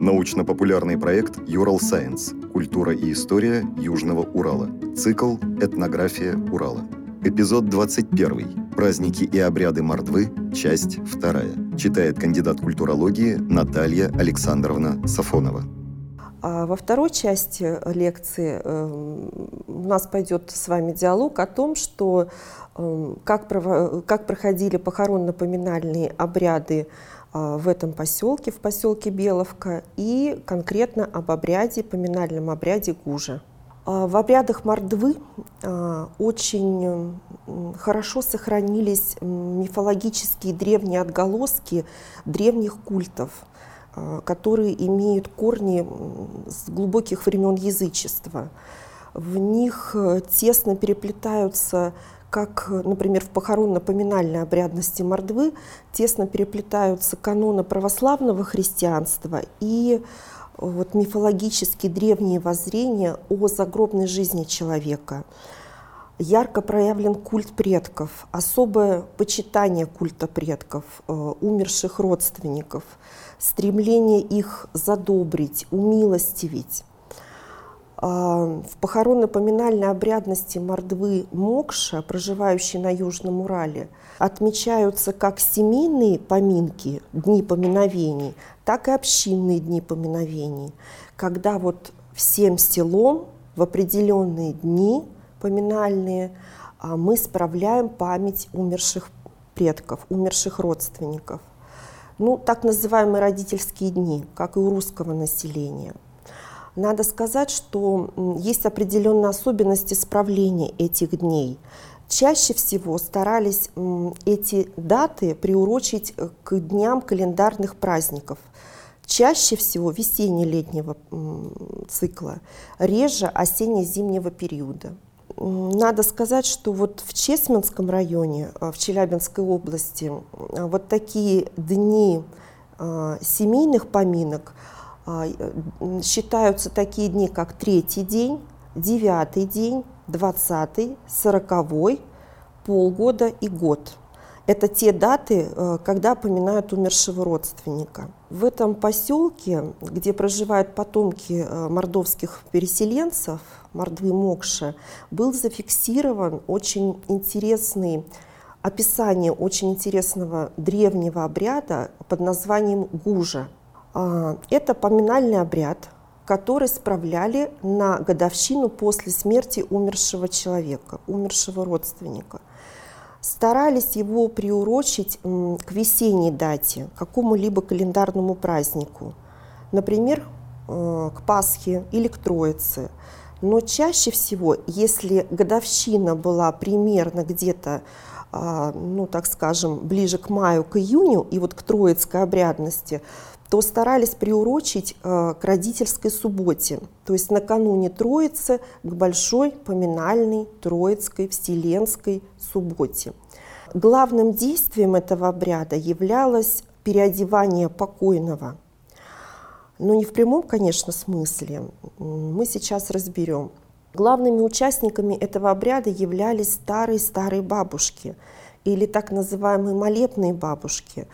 Научно-популярный проект «Юрал Сайенс. Культура и история Южного Урала». Цикл «Этнография Урала». Эпизод 21. Праздники и обряды Мордвы. Часть 2. Читает кандидат культурологии Наталья Александровна Сафонова. А во второй части лекции э, у нас пойдет с вами диалог о том, что э, как, как проходили похоронно-поминальные обряды в этом поселке, в поселке Беловка, и конкретно об обряде, поминальном обряде Гужа. А, в обрядах Мордвы а, очень хорошо сохранились мифологические древние отголоски древних культов, которые имеют корни с глубоких времен язычества. В них э, тесно переплетаются как, например, в похоронно-поминальной обрядности Мордвы тесно переплетаются каноны православного христианства и вот мифологические древние воззрения о загробной жизни человека. Ярко проявлен культ предков, особое почитание культа предков, э, умерших родственников, стремление их задобрить, умилостивить. А, в похоронно-поминальной обрядности мордвы Мокша, проживающей на Южном Урале, отмечаются как семейные поминки, дни поминовений, так и общинные дни поминовений, когда вот всем селом в определенные дни поминальные а, мы справляем память умерших предков, умерших родственников. Ну, так называемые родительские дни, как и у русского населения – надо сказать, что есть определенные особенности справления этих дней. Чаще всего старались эти даты приурочить э, к дням календарных праздников. Чаще всего весенне-летнего цикла, реже осенне-зимнего периода. Надо сказать, что вот в Чесменском районе, э, в Челябинской области, вот такие дни семейных поминок – а, считаются такие дни, как третий день, девятый день, двадцатый, сороковой, полгода и год. Это те даты, э, когда поминают умершего родственника. В этом поселке, где проживают потомки э, мордовских переселенцев, Мордвы Мокша, был зафиксирован очень интересный описание очень интересного древнего обряда под названием Гужа – а, это поминальный обряд, который справляли на годовщину после смерти умершего человека, умершего родственника. Старались его приурочить к весенней дате, к какому-либо календарному празднику, например, э, к Пасхе или к Троице. Но чаще всего, если годовщина была примерно где-то а, ну, так скажем, ближе к маю, к июню, и вот к троицкой обрядности, то старались приурочить э, к родительской субботе, то есть накануне Троицы к большой поминальной Троицкой Вселенской субботе. Главным действием этого обряда являлось переодевание покойного. Но не в прямом, конечно, смысле. Мы сейчас разберем. Главными участниками этого обряда являлись старые-старые бабушки или так называемые молебные бабушки,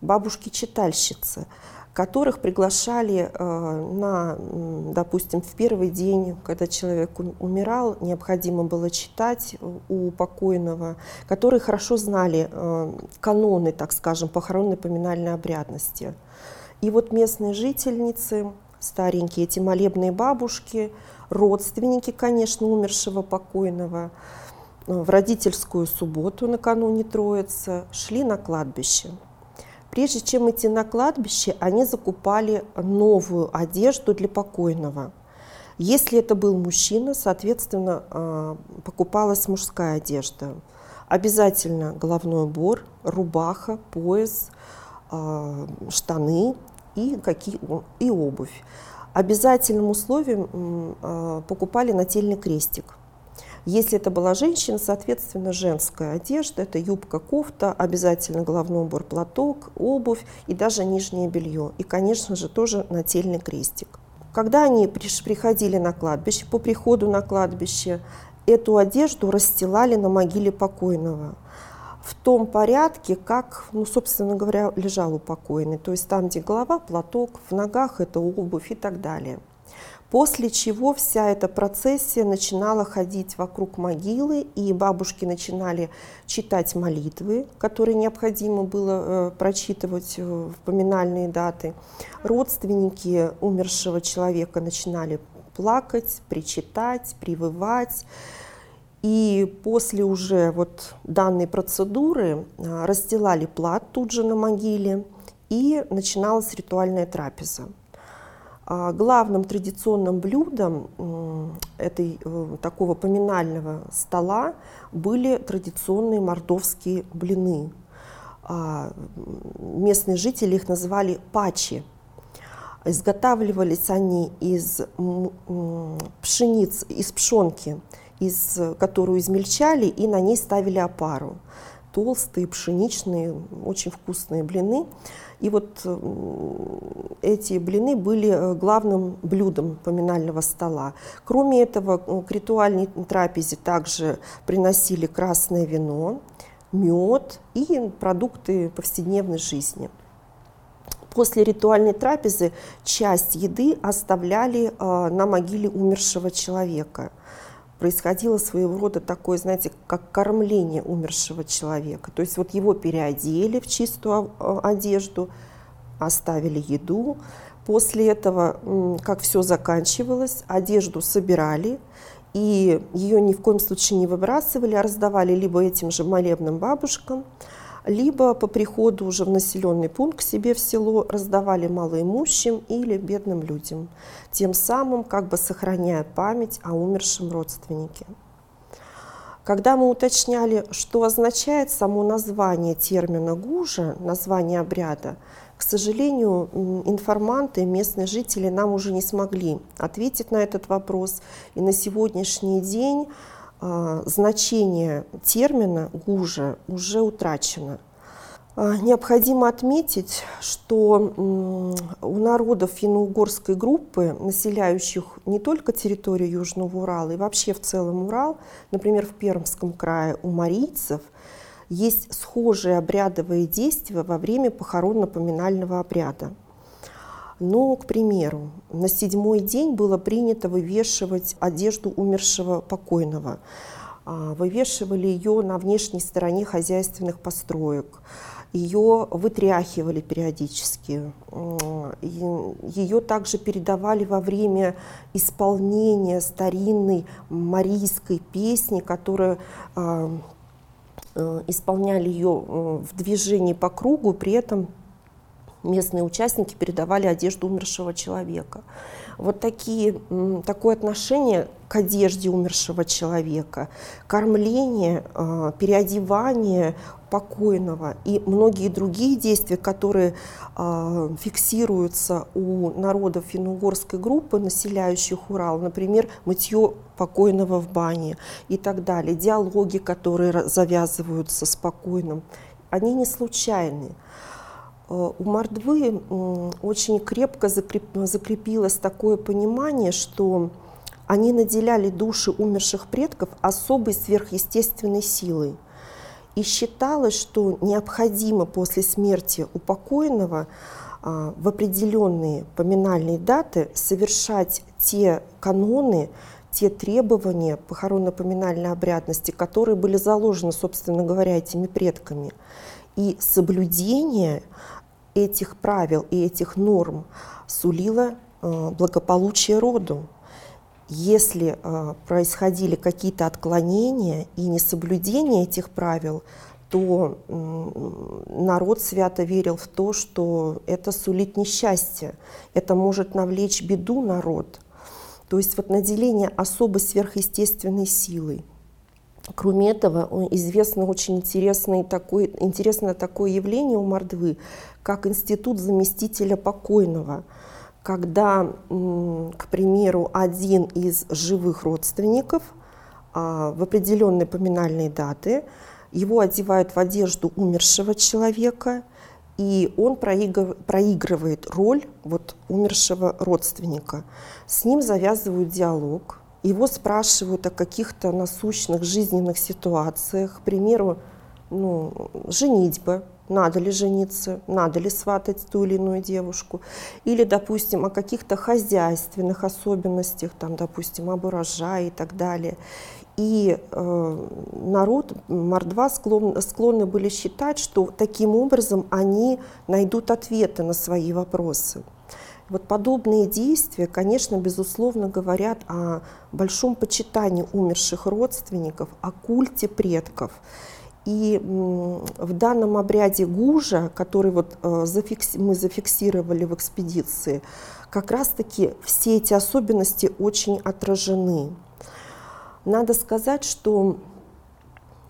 бабушки-читальщицы – которых приглашали э, на, допустим, в первый день, когда человек умирал, необходимо было читать у покойного, которые хорошо знали э, каноны, так скажем, похоронной поминальной обрядности. И вот местные жительницы, старенькие эти молебные бабушки, родственники, конечно, умершего покойного, э, в родительскую субботу накануне Троицы шли на кладбище. Прежде чем идти на кладбище, они закупали новую одежду для покойного. Если это был мужчина, соответственно, а, покупалась мужская одежда. Обязательно головной убор, рубаха, пояс, а, штаны и, какие, и обувь. Обязательным условием а, покупали нательный крестик – если это была женщина, соответственно, женская одежда, это юбка, кофта, обязательно головной убор, платок, обувь и даже нижнее белье. И, конечно же, тоже нательный крестик. Когда они приходили на кладбище, по приходу на кладбище, эту одежду расстилали на могиле покойного. в том порядке, как, ну, собственно говоря, лежал упокоенный. То есть там, где голова, платок, в ногах это обувь и так далее. После чего вся эта процессия начинала ходить вокруг могилы, и бабушки начинали читать молитвы, которые необходимо было э, прочитывать э, в поминальные даты. Родственники умершего человека начинали плакать, причитать, привывать. И после уже вот данной процедуры а, расстилали плат тут же на могиле, и начиналась ритуальная трапеза. А, главным традиционным блюдом этой, э, такого поминального стола были традиционные мордовские блины. А, местные жители их называли пачи. Изготавливались они из пшениц, из пшенки из, которую измельчали и на ней ставили опару. Толстые, пшеничные, очень вкусные блины. И вот эти блины были э, главным блюдом поминального стола. Кроме этого, к ритуальной трапезе также приносили красное вино, мед и продукты повседневной жизни. После ритуальной трапезы часть еды оставляли э, на могиле умершего человека – происходило своего рода такое, знаете, как кормление умершего человека. То есть вот его переодели в чистую а, одежду, оставили еду. После этого, как все заканчивалось, одежду собирали, и ее ни в коем случае не выбрасывали, а раздавали либо этим же молебным бабушкам, либо по приходу уже в населенный пункт к себе в село раздавали малоимущим или бедным людям, тем самым как бы сохраняя память о умершем родственнике. Когда мы уточняли, что означает само название термина «гужа», название обряда, к сожалению, информанты, местные жители нам уже не смогли ответить на этот вопрос. И на сегодняшний день значение термина «гужа» уже утрачено. А, необходимо отметить, что у народов финно-угорской группы, населяющих не только территорию Южного Урала и вообще в целом Урал, например, в Пермском крае у марийцев, есть схожие обрядовые действия во время похоронно-поминального обряда. Но, к примеру, на седьмой день было принято вывешивать одежду умершего покойного. А, вывешивали ее на внешней стороне хозяйственных построек. Ее вытряхивали периодически. Ее также передавали во время исполнения старинной марийской песни, которая а, э, исполняли ее э, в движении по кругу, при этом местные участники передавали одежду умершего человека. Вот такие, такое отношение к одежде умершего человека, кормление, а, переодевание покойного и многие другие действия, которые э, фиксируются у народов финно-угорской группы, населяющих Урал, например, мытье покойного в бане и так далее, диалоги, которые завязываются с покойным, они не случайны. Э, у мордвы очень крепко закрепилось такое понимание, что они наделяли души умерших предков особой сверхъестественной силой. И считалось, что необходимо после смерти упокоенного а, в определенные поминальные даты совершать те каноны, те требования похоронно-поминальной обрядности, которые были заложены, собственно говоря, этими предками. И соблюдение этих правил и этих норм сулило э, благополучие роду. Если э, происходили какие-то отклонения и несоблюдение этих правил, то народ свято верил в то, что это сулит несчастье, это может навлечь беду народ. То есть вот наделение особо сверхъестественной силой. Кроме этого, известно очень интересное такое, интересное такое явление у мордвы, как институт заместителя покойного, когда, к примеру, один из живых родственников а, в определенные поминальные даты его одевают в одежду умершего человека, и он проигрывает роль вот умершего родственника. С ним завязывают диалог, его спрашивают о каких-то насущных жизненных ситуациях, к примеру, ну, женитьба, надо ли жениться, надо ли сватать ту или иную девушку, или, допустим, о каких-то хозяйственных особенностях, там, допустим, об урожае и так далее. И э, народ, мордва склон, склонны были считать, что таким образом они найдут ответы на свои вопросы. Вот подобные действия, конечно, безусловно, говорят о большом почитании умерших родственников, о культе предков. И в данном обряде гужа, который вот э, мы зафиксировали в экспедиции, как раз-таки все эти особенности очень отражены. Надо сказать, что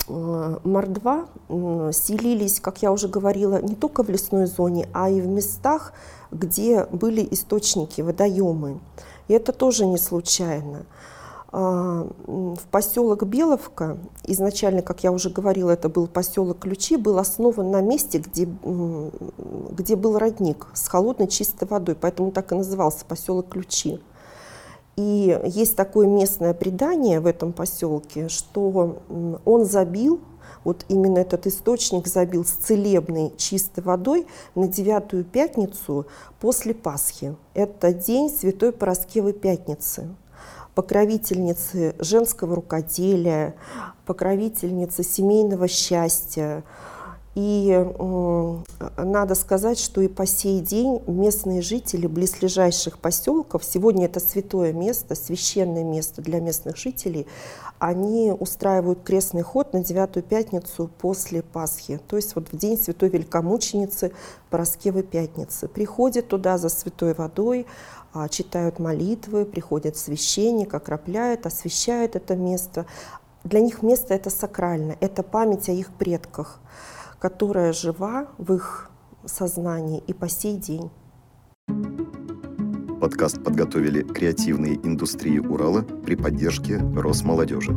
мордва селились, как я уже говорила, не только в лесной зоне, а и в местах, где были источники, водоемы. И это тоже не случайно. А, в поселок Беловка, изначально, как я уже говорила, это был поселок Ключи, был основан на месте, где, где был родник с холодной чистой водой, поэтому так и назывался поселок Ключи. И есть такое местное предание в этом поселке, что он забил, вот именно этот источник забил с целебной чистой водой на девятую пятницу после Пасхи. Это день Святой Пороскевой Пятницы покровительницы женского рукоделия, покровительницы семейного счастья. И э, надо сказать, что и по сей день местные жители близлежащих поселков, сегодня это святое место, священное место для местных жителей, они устраивают крестный ход на девятую пятницу после Пасхи, то есть вот в день Святой Великомученицы Пороскевой Пятницы. Приходят туда за святой водой, а, читают молитвы, приходит священник, окропляет, освещает это место. Для них место это сакрально, это память о их предках, которая жива в их сознании и по сей день. Подкаст подготовили креативные индустрии Урала при поддержке Росмолодежи.